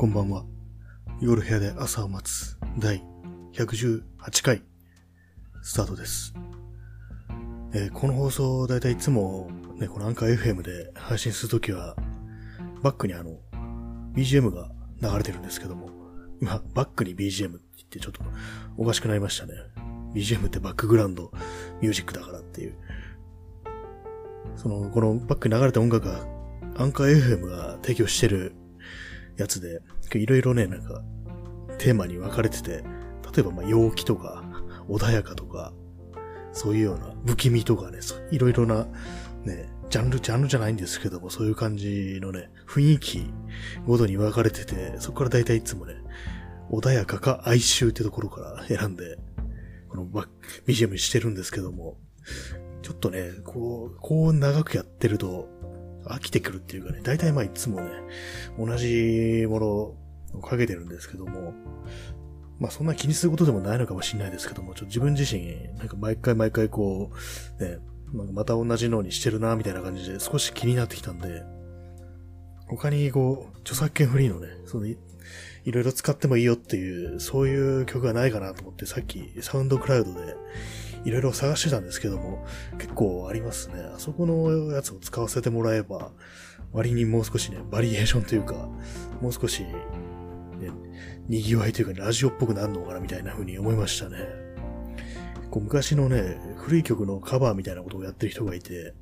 こんばんは。夜部屋で朝を待つ第118回スタートです。えーこの放送だいたいいつもね、このアンカー FM で配信するときはバックにあの BGM が流れてるんですけども、今バックに BGM って言ってちょっとおかしくなりましたね。BGM ってバックグラウンドミュージックだからっていう。その、このバックに流れた音楽がアンカー FM が提供してるやつで、いろいろね、なんか、テーマに分かれてて、例えば、まあ、陽気とか、穏やかとか、そういうような、不気味とかね、いろいろな、ね、ジャンル、ジャンルじゃないんですけども、そういう感じのね、雰囲気ごとに分かれてて、そこから大体いつもね、穏やかか哀愁ってところから 選んで、このバッ BGM にしてるんですけども、ちょっとね、こう、こう長くやってると、飽きてくるっていうかね、大体まあいつもね、同じものをかけてるんですけども、まあそんな気にすることでもないのかもしれないですけども、ちょっと自分自身、なんか毎回毎回こう、ね、なんかまた同じのにしてるな、みたいな感じで少し気になってきたんで、他にこう、著作権フリーのね、そのい、いろいろ使ってもいいよっていう、そういう曲がないかなと思って、さっきサウンドクラウドでいろいろ探してたんですけども、結構ありますね。あそこのやつを使わせてもらえば、割にもう少しね、バリエーションというか、もう少し、ね、賑わいというか、ラジオっぽくなるのかなみたいな風に思いましたね。こう昔のね、古い曲のカバーみたいなことをやってる人がいて、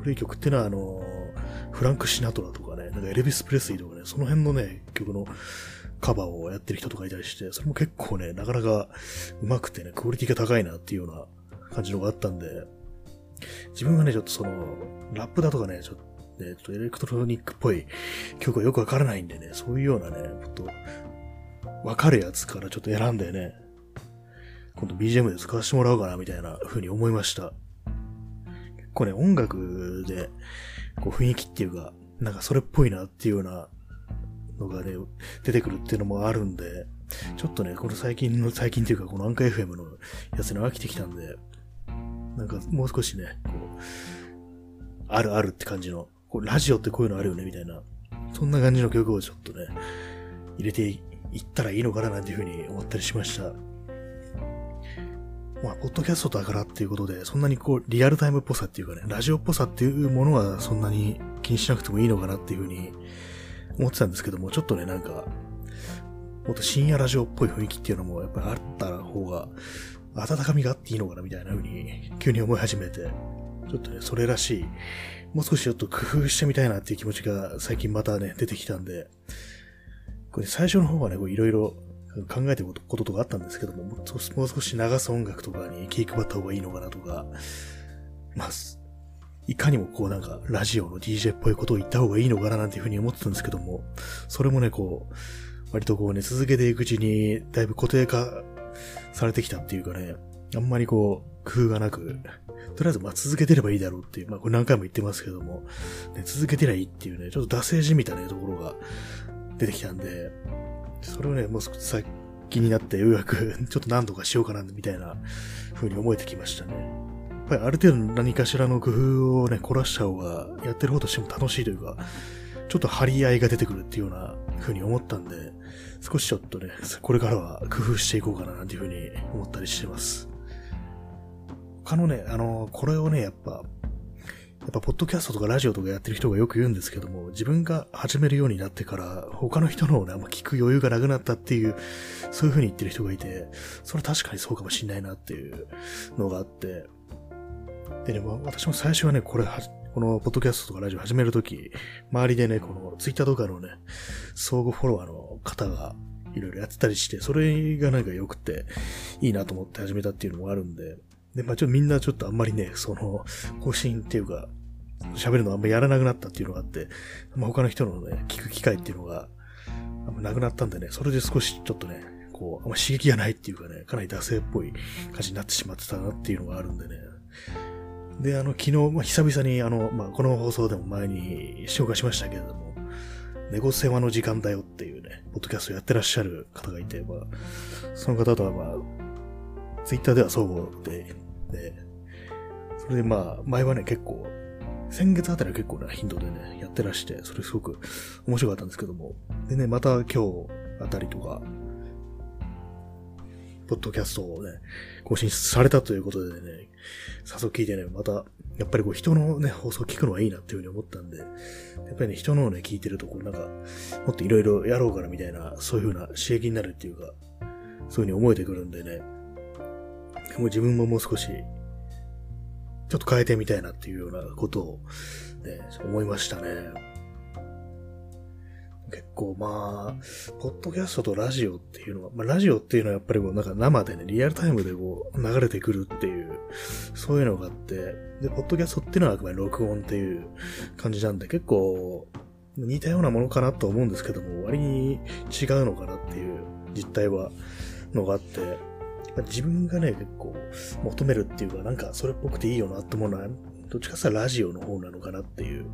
古い曲ってのはあの、フランク・シナトラとかね、なんかエルビス・プレスリーとかね、その辺のね、曲のカバーをやってる人とかいたりして、それも結構ね、なかなか上手くてね、クオリティが高いなっていうような感じのがあったんで、自分はね、ちょっとその、ラップだとかね、ちょっとね、ちょっとエレクトロニックっぽい曲がよくわからないんでね、そういうようなね、ちょっと、わかるやつからちょっと選んでね、今度 BGM で使わせてもらおうかな、みたいな風に思いました。結構ね、音楽で、こう雰囲気っていうか、なんかそれっぽいなっていうようなのがね、出てくるっていうのもあるんで、ちょっとね、この最近の、最近っていうか、このアンカー FM のやつに飽きてきたんで、なんかもう少しね、こう、あるあるって感じの、こうラジオってこういうのあるよね、みたいな、そんな感じの曲をちょっとね、入れていったらいいのかななんていうふうに思ったりしました。まあ、ポッドキャストだからっていうことで、そんなにこう、リアルタイムっぽさっていうかね、ラジオっぽさっていうものはそんなに気にしなくてもいいのかなっていうふうに思ってたんですけども、ちょっとね、なんか、もっと深夜ラジオっぽい雰囲気っていうのもやっぱりあった方が、温かみがあっていいのかなみたいな風に急に思い始めて、ちょっとね、それらしい、もう少しちょっと工夫してみたいなっていう気持ちが最近またね、出てきたんで、これ最初の方はね、いろいろ考えてることとかあったんですけども、もう少もう少し流す音楽とかに気配った方がいいのかなとか、まあ、いかにもこうなんかラジオの DJ っぽいことを言った方がいいのかななんていうふうに思ってたんですけども、それもね、こう、割とこうね、続けていくうちにだいぶ固定化されてきたっていうかね、あんまりこう、工夫がなく、とりあえずまあ続けてればいいだろうっていう、まあこれ何回も言ってますけども、ね、続けてりゃいいっていうね、ちょっと惰性じみたねところが出てきたんで、それをね、もう少し先になってようやく ちょっと何とかしようかなみたいな風に思えてきましたね。やっぱりある程度何かしらの工夫をね、凝らした方が、やってる方としても楽しいというか、ちょっと張り合いが出てくるっていうような風に思ったんで、少しちょっとね、これからは工夫していこうかななんていう風に思ったりしてます。他のね、あの、これをね、やっぱ、やっぱ、ポッドキャストとかラジオとかやってる人がよく言うんですけども、自分が始めるようになってから、他の人のね、あんま聞く余裕がなくなったっていう、そういう風に言ってる人がいて、それは確かにそうかもしんないなっていうのがあって、でね、私も最初はね、これは、このポッドキャストとかラジオ始めるとき、周りでね、このツイッターとかのね、相互フォロワーの方がいろいろやってたりして、それがなんか良くていいなと思って始めたっていうのもあるんで、で、まあちょっとみんなちょっとあんまりね、その、更新っていうか、喋るのあんまりやらなくなったっていうのがあって、まあ他の人のね、聞く機会っていうのが、あんまなくなったんでね、それで少しちょっとね、こう、あんま刺激がないっていうかね、かなり惰性っぽい感じになってしまってたなっていうのがあるんでね。で、あの、昨日、まあ、久々に、あの、まあ、この放送でも前に紹介しましたけれども、猫世話の時間だよっていうね、ポッドキャストやってらっしゃる方がいて、まあ、その方とはまあ、ツイッターでは相互で、で、それでまあ、前はね、結構、先月あたりは結構な頻度でね、やってらして、それすごく面白かったんですけども。でね、また今日あたりとか、ポッドキャストをね、更新されたということでね、早速聞いてね、また、やっぱりこう人のね、放送聞くのはいいなっていうふうに思ったんで、やっぱりね、人のね、聞いてると、こうなんか、もっといろいろやろうかなみたいな、そういうふうな刺激になるっていうか、そういうふうに思えてくるんでね、もう自分ももう少し、ちょっと変えてみたいなっていうようなことを、ね、思いましたね。結構まあ、ポッドキャストとラジオっていうのは、まあラジオっていうのはやっぱりこうなんか生でね、リアルタイムでこう流れてくるっていう、そういうのがあって、で、ポッドキャストっていうのはあくまで録音っていう感じなんで結構似たようなものかなと思うんですけども、割に違うのかなっていう実態は、のがあって、まあ自分がね、結構求めるっていうか、なんかそれっぽくていいよなって思うのは、どっちかさラジオの方なのかなっていう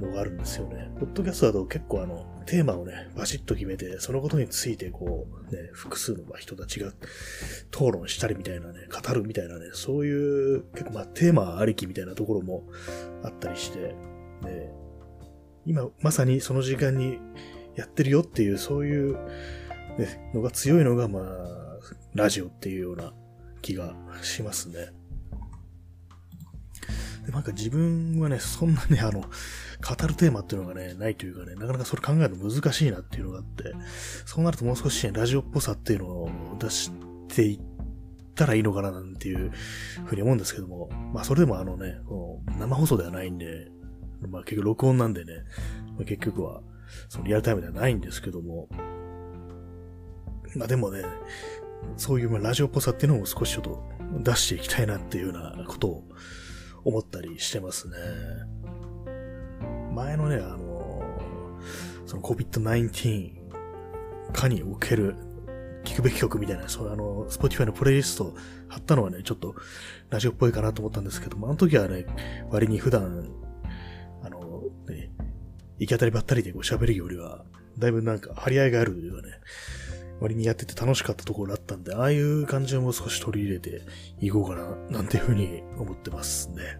のがあるんですよね。ポッドキャストだと結構あの、テーマをね、バシッと決めて、そのことについてこう、ね、複数の人たちが討論したりみたいなね、語るみたいなね、そういう結構まあテーマありきみたいなところもあったりして、ね、今まさにその時間にやってるよっていう、そういう、ね、のが強いのがまあ、ラジオっていうような気がしますね。で、なんか自分はね、そんなね、あの、語るテーマっていうのがね、ないというかね、なかなかそれ考えるの難しいなっていうのがあって、そうなるともう少しね、ラジオっぽさっていうのを出していったらいいのかななんていうふうに思うんですけども、まあそれでもあのね、この生放送ではないんで、まあ結局録音なんでね、まあ、結局はそのリアルタイムではないんですけども、まあでもね、そういうラジオっぽさっていうのを少しちょっと出していきたいなっていうようなことを思ったりしてますね。前のね、あのその COVID-19 かにおける聞くべき曲みたいな、そうあの、Spotify のプレイリスト貼ったのはね、ちょっとラジオっぽいかなと思ったんですけども、あの時はね、割に普段、あの、ね、行き当たりばったりでこう喋るよりは、だいぶなんか張り合いがあるというかね、割にやってて楽しかったところだったんで、ああいう感じをもう少し取り入れていこうかな、なんていうふうに思ってますね。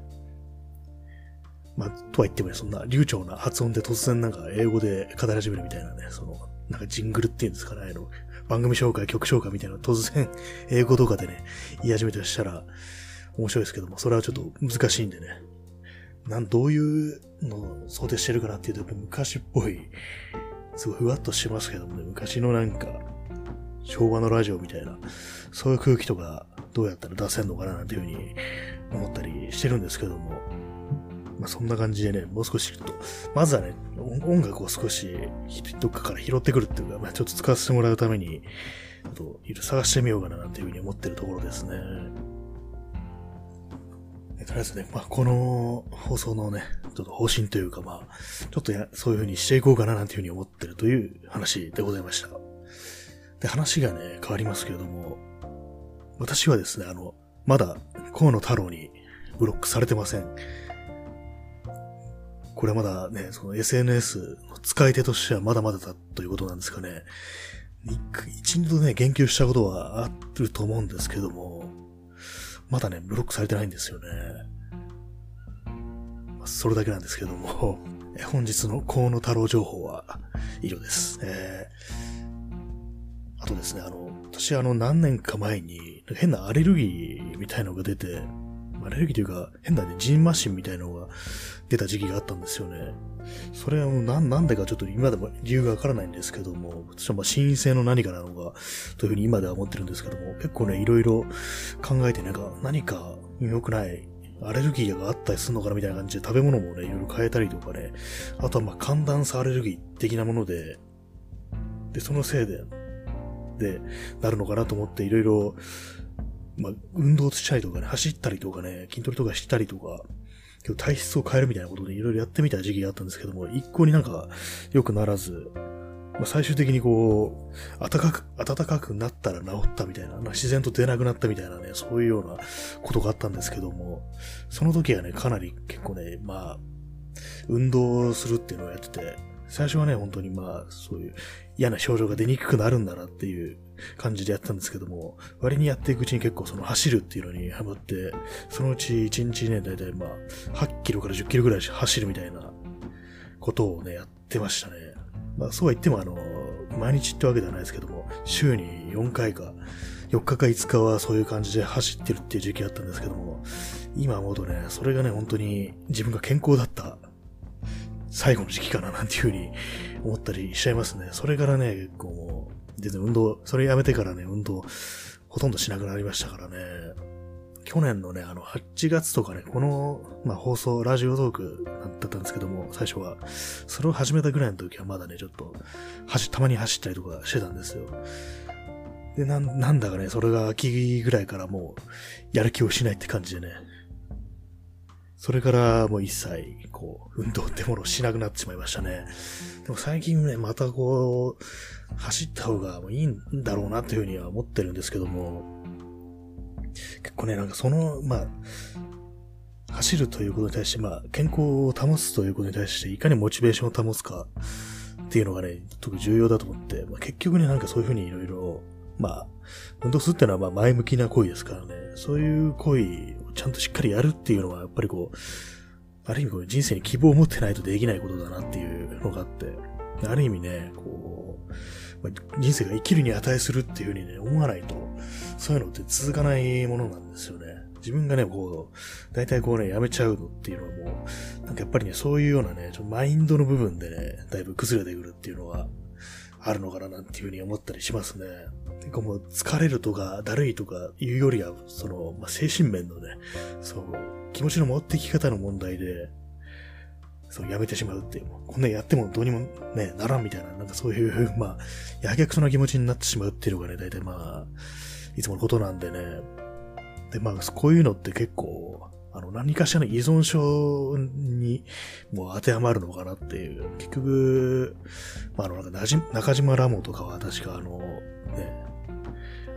まあ、とは言ってもね、そんな流暢な発音で突然なんか英語で語り始めるみたいなね、その、なんかジングルっていうんですかね、あの、番組紹介、曲紹介みたいな突然英語とかでね、言い始めたとしたら面白いですけども、それはちょっと難しいんでね。なん、どういうのを想定してるかなっていうと、やっぱ昔っぽい、すごいふわっとしますけどもね、昔のなんか、昭和のラジオみたいな、そういう空気とかどうやったら出せんのかななんていうふうに思ったりしてるんですけども、まあ、そんな感じでね、もう少しと、まずはね、音楽を少しどっかから拾ってくるっていうか、まあ、ちょっと使わせてもらうために、ちょっといろ探してみようかななんていうふうに思ってるところですね。とりあえずね、まあ、この放送のね、ちょっと方針というか、まあ、ちょっとや、そういう風にしていこうかななんていう風に思ってるという話でございました。で、話がね、変わりますけれども、私はですね、あの、まだ河野太郎にブロックされてません。これはまだね、その SNS の使い手としてはまだまだだということなんですかね。一度ね、言及したことはあると思うんですけども、まだね、ブロックされてないんですよね。まあ、それだけなんですけども、本日の河野太郎情報は以上です。えー、あとですね、あの、私あの何年か前に変なアレルギーみたいのが出て、アレルギーというか、変なね、ジンマシンみたいのが出た時期があったんですよね。それはもうなんでかちょっと今でも理由がわからないんですけども、私はまあ心性の何かなのか、というふうに今では思ってるんですけども、結構ね、いろいろ考えてなんか何か良くないアレルギーがあったりするのかなみたいな感じで食べ物もね、いろいろ変えたりとかね、あとはまあ寒暖差アレルギー的なもので、で、そのせいで、で、なるのかなと思っていろいろまあ、運動したりとかね、走ったりとかね、筋トレとかしたりとか、体質を変えるみたいなことでいろいろやってみた時期があったんですけども、一向になんか良くならず、まあ、最終的にこう、暖かく、暖かくなったら治ったみたいな、自然と出なくなったみたいなね、そういうようなことがあったんですけども、その時はね、かなり結構ね、まあ、運動するっていうのをやってて、最初はね、本当にまあ、そういう嫌な症状が出にくくなるんだなっていう感じでやったんですけども、割にやっていくうちに結構その走るっていうのにハマって、そのうち1日ね、だいたいまあ、8キロから10キロぐらい走るみたいなことをね、やってましたね。まあそうは言ってもあの、毎日ってわけではないですけども、週に4回か、4日か5日はそういう感じで走ってるっていう時期あったんですけども、今思うとね、それがね、本当に自分が健康だった最後の時期かななんていうふうに思ったりしちゃいますね。それからね、結構もう、全然運動、それやめてからね、運動ほとんどしなくなりましたからね。去年のね、あの、8月とかね、この、まあ、放送、ラジオトークだったんですけども、最初は。それを始めたぐらいの時はまだね、ちょっと、走、たまに走ったりとかしてたんですよ。で、な、なんだかね、それが秋ぐらいからもう、やる気をしないって感じでね。それからもう一切、こう、運動ってものをしなくなってしまいましたね。でも最近ね、またこう、走った方がいいんだろうなっていうふうには思ってるんですけども、結構ね、なんかその、まあ、走るということに対して、まあ、健康を保つということに対して、いかにモチベーションを保つかっていうのがね、特に重要だと思って、まあ、結局ね、なんかそういうふうにいろいろ、まあ、運動するっていうのはまあ前向きな行為ですからね、そういう行為ちゃんとしっかりやるっていうのは、やっぱりこう、ある意味こう人生に希望を持ってないとできないことだなっていうのがあって、ある意味ね、こう、まあ、人生が生きるに値するっていうふうにね、思わないと、そういうのって続かないものなんですよね。自分がね、こう、大体こうね、やめちゃうのっていうのはもう、なんかやっぱりね、そういうようなね、ちょマインドの部分でね、だいぶ崩れてくるっていうのは、あるのかななんていうふうに思ったりしますね。てかもう疲れるとかだるいとかいうよりは、その、まあ、精神面のね、そう、気持ちの持ってき方の問題で、そう、やめてしまうっていう。こんなやってもどうにもね、ならんみたいな、なんかそういう、まあ、やけくそな気持ちになってしまうっていうのがね、大体まあ、いつものことなんでね。で、まあ、こういうのって結構、の、何かしらの依存症にもう当てはまるのかなっていう。結局、まあ、あの、なんか中島ラモとかは確かあの、ね、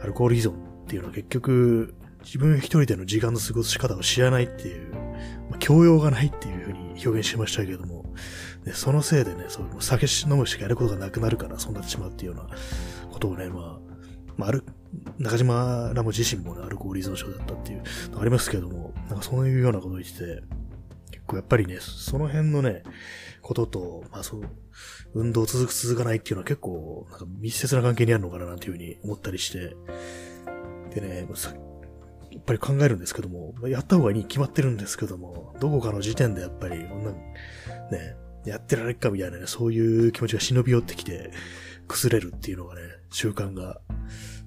アルコール依存っていうのは結局、自分一人での時間の過ごし方を知らないっていう、まあ、教養がないっていうふうに表現しましたけれども、ね、そのせいでね、そう酒飲むしかやることがなくなるからそうなってしまうっていうようなことをね、まあ、まあ、ある、中島らも自身もね、アルコール依存症だったっていうのありますけども、なんかそういうようなことを言ってて、結構やっぱりね、その辺のね、ことと、まあそう、運動続く続かないっていうのは結構、なんか密接な関係にあるのかななんていうふうに思ったりして、でね、やっぱり考えるんですけども、やった方がいいに決まってるんですけども、どこかの時点でやっぱり、こんな、ね、やってられっかみたいなね、そういう気持ちが忍び寄ってきて、崩れるっていうのがね、習慣が、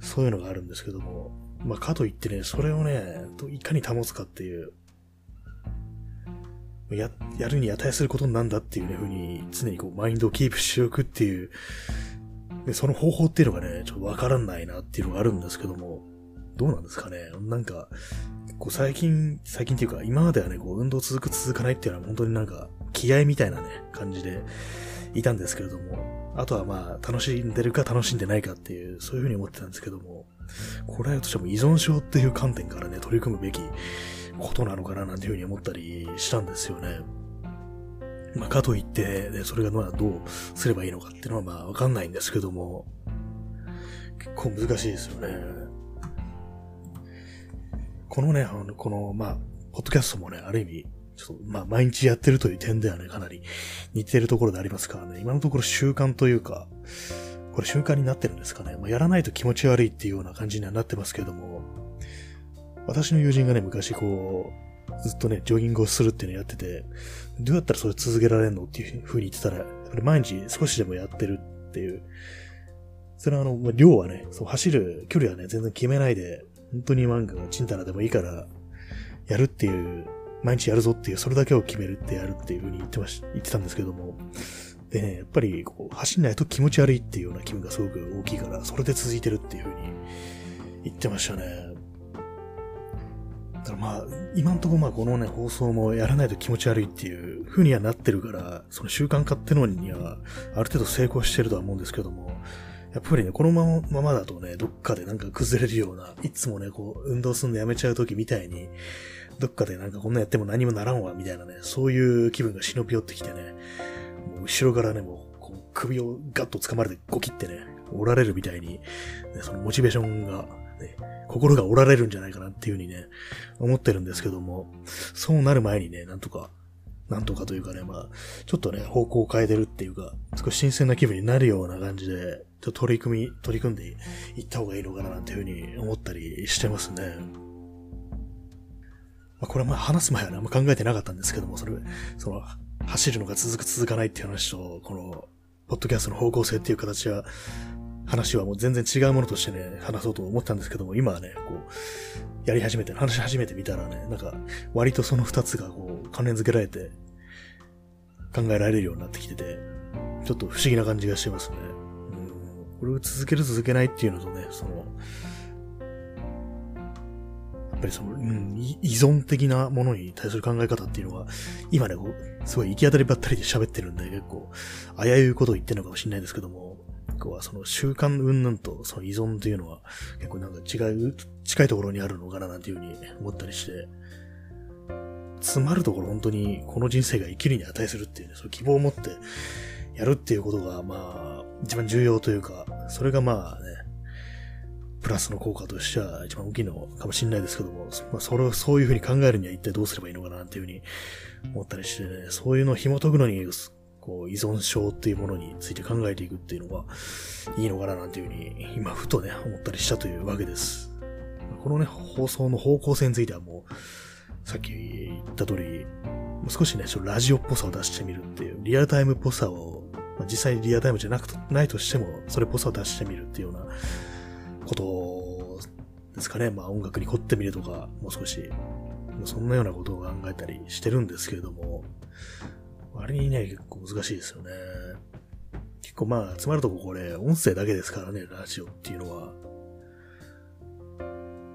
そういうのがあるんですけども、まあ、かといってね、それをね、いかに保つかっていう、や、やるに値することなんだっていうね、ふうに、常にこう、マインドをキープしておくっていう、でその方法っていうのがね、ちょっとわからないなっていうのがあるんですけども、どうなんですかね？なんか、こう最近、最近っていうか、今まではね、こう、運動続く続かないっていうのは本当になんか、気合みたいなね、感じでいたんですけれども、あとはまあ、楽しんでるか楽しんでないかっていう、そういうふうに思ってたんですけども、これはとしても依存症っていう観点からね、取り組むべきことなのかななんていうふうに思ったりしたんですよね。まあ、かといって、ね、それがまあどうすればいいのかっていうのはまあわかんないんですけども、結構難しいですよね。このね、あの、この、まあ、ポッドキャストもね、ある意味、ちょっと、まあ、毎日やってるという点ではね、かなり似てるところでありますからね、今のところ習慣というか、これ習慣になってるんですかね。まあ、やらないと気持ち悪いっていうような感じにはなってますけれども、私の友人がね、昔こう、ずっとね、ジョギングをするっていうのをやってて、どうやったらそれ続けられるのっていう風に言ってたら、やっぱり毎日少しでもやってるっていう。それはあの、まあ、量はね、そう、走る距離はね、全然決めないで、本当に漫画がチンタラでもいいから、やるっていう、毎日やるぞっていう、それだけを決めるってやるっていう風に言ってまし、言ってたんですけども、でね、やっぱりこう、走んないと気持ち悪いっていうような気分がすごく大きいから、それで続いてるっていう風に言ってましたね。だからまあ、今んとこまあこのね、放送もやらないと気持ち悪いっていう風にはなってるから、その習慣化ってのには、ある程度成功してるとは思うんですけども、やっぱりね、このままだとね、どっかでなんか崩れるような、いつもね、こう、運動するのやめちゃう時みたいに、どっかでなんかこんなやっても何もならんわ、みたいなね、そういう気分が忍び寄ってきてね、もう後ろからね、もう、こう首をガッと掴まれてゴキってね、おられるみたいに、ね、そのモチベーションが、ね、心が折られるんじゃないかなっていうふうにね、思ってるんですけども、そうなる前にね、なんとか、なんとかというかね、まあ、ちょっとね、方向を変えてるっていうか、少し新鮮な気分になるような感じで、ちょっと取り組み、取り組んでいった方がいいのかなっていうふうに思ったりしてますね。まあ、これはまあ話す前はね、あんま考えてなかったんですけども、それ、その、走るのが続く続かないっていう話と、この、ポッドキャストの方向性っていう形は、話はもう全然違うものとしてね、話そうと思ったんですけども、今はね、こう、やり始めて、話し始めてみたらね、なんか、割とその二つがこう、関連付けられて、考えられるようになってきてて、ちょっと不思議な感じがしてますね。うん、これを続ける続けないっていうのとね、その、っぱりその、うん、依存的なものに対する考え方っていうのは、今ね、こう、すごい行き当たりばったりで喋ってるんで、結構、危ういことを言ってるのかもしれないですけども、こはその習慣云々とその依存というのは結構なんか違う、近いところにあるのかななんていうふうに思ったりして、詰まるところ本当にこの人生が生きるに値するっていうね、その希望を持ってやるっていうことがまあ一番重要というか、それがまあね、プラスの効果としては一番大きいのかもしれないですけども、まあ、それをそういうふうに考えるには一体どうすればいいのかなっていうふうに思ったりしてね、そういうのを紐解くのにこう、依存症っていうものについて考えていくっていうのがいいのかななんていうふうに、今ふとね、思ったりしたというわけです。このね、放送の方向性についてはもう、さっき言った通り、少しね、ちょっとラジオっぽさを出してみるっていう、リアルタイムっぽさを、まあ、実際にリアルタイムじゃなくないとしても、それっぽさを出してみるっていうようなことですかね。まあ音楽に凝ってみるとか、もう少し、そんなようなことを考えたりしてるんですけれども、割にね、結構難しいですよね。結構まあ、つまるとここれ、音声だけですからね、ラジオっていうのは。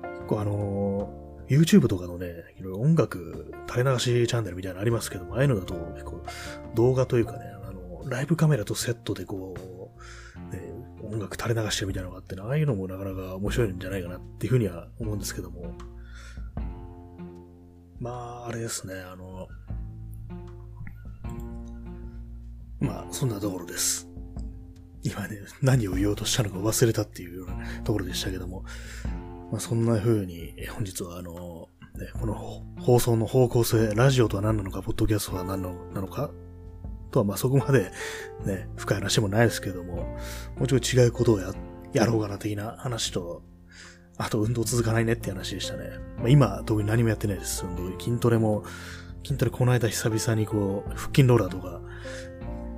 結構あの、YouTube とかのね、いろいろ音楽垂れ流しチャンネルみたいなのありますけども、ああいうのだと結構動画というかね、あの、ライブカメラとセットでこう、音楽垂れ流してるみたいなのがあって、ああいうのもなかなか面白いんじゃないかなっていうふうには思うんですけども。まあ、あれですね、あの、まあ、そんなところです。今ね、何を言おうとしたのか忘れたっていうようなところでしたけども、まあ、そんな風に、本日はあの、ね、この放送の方向性、ラジオとは何なのか、ポッドキャストは何なのか、とはまあそこまでね、深い話もないですけども、もうちょい違うことをや、やろうかな的な話と、あと運動続かないねって話でしたね。まあ、今、特に何もやってないです。運動。筋トレも、筋トレこの間久々にこう、腹筋ローラーとか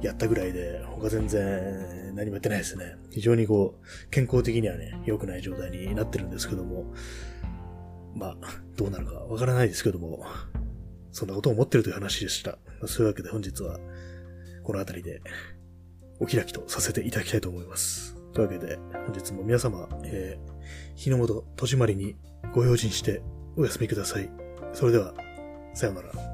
やったぐらいで、他全然何もやってないですね。非常にこう、健康的にはね、良くない状態になってるんですけども、まあ、どうなるかわからないですけども、そんなことを思ってるという話でした。そういうわけで本日は、この辺りで、お開きとさせていただきたいと思います。というわけで、本日も皆様、えー、日の元、戸締まりにご用心してお休みください。それでは、さようなら。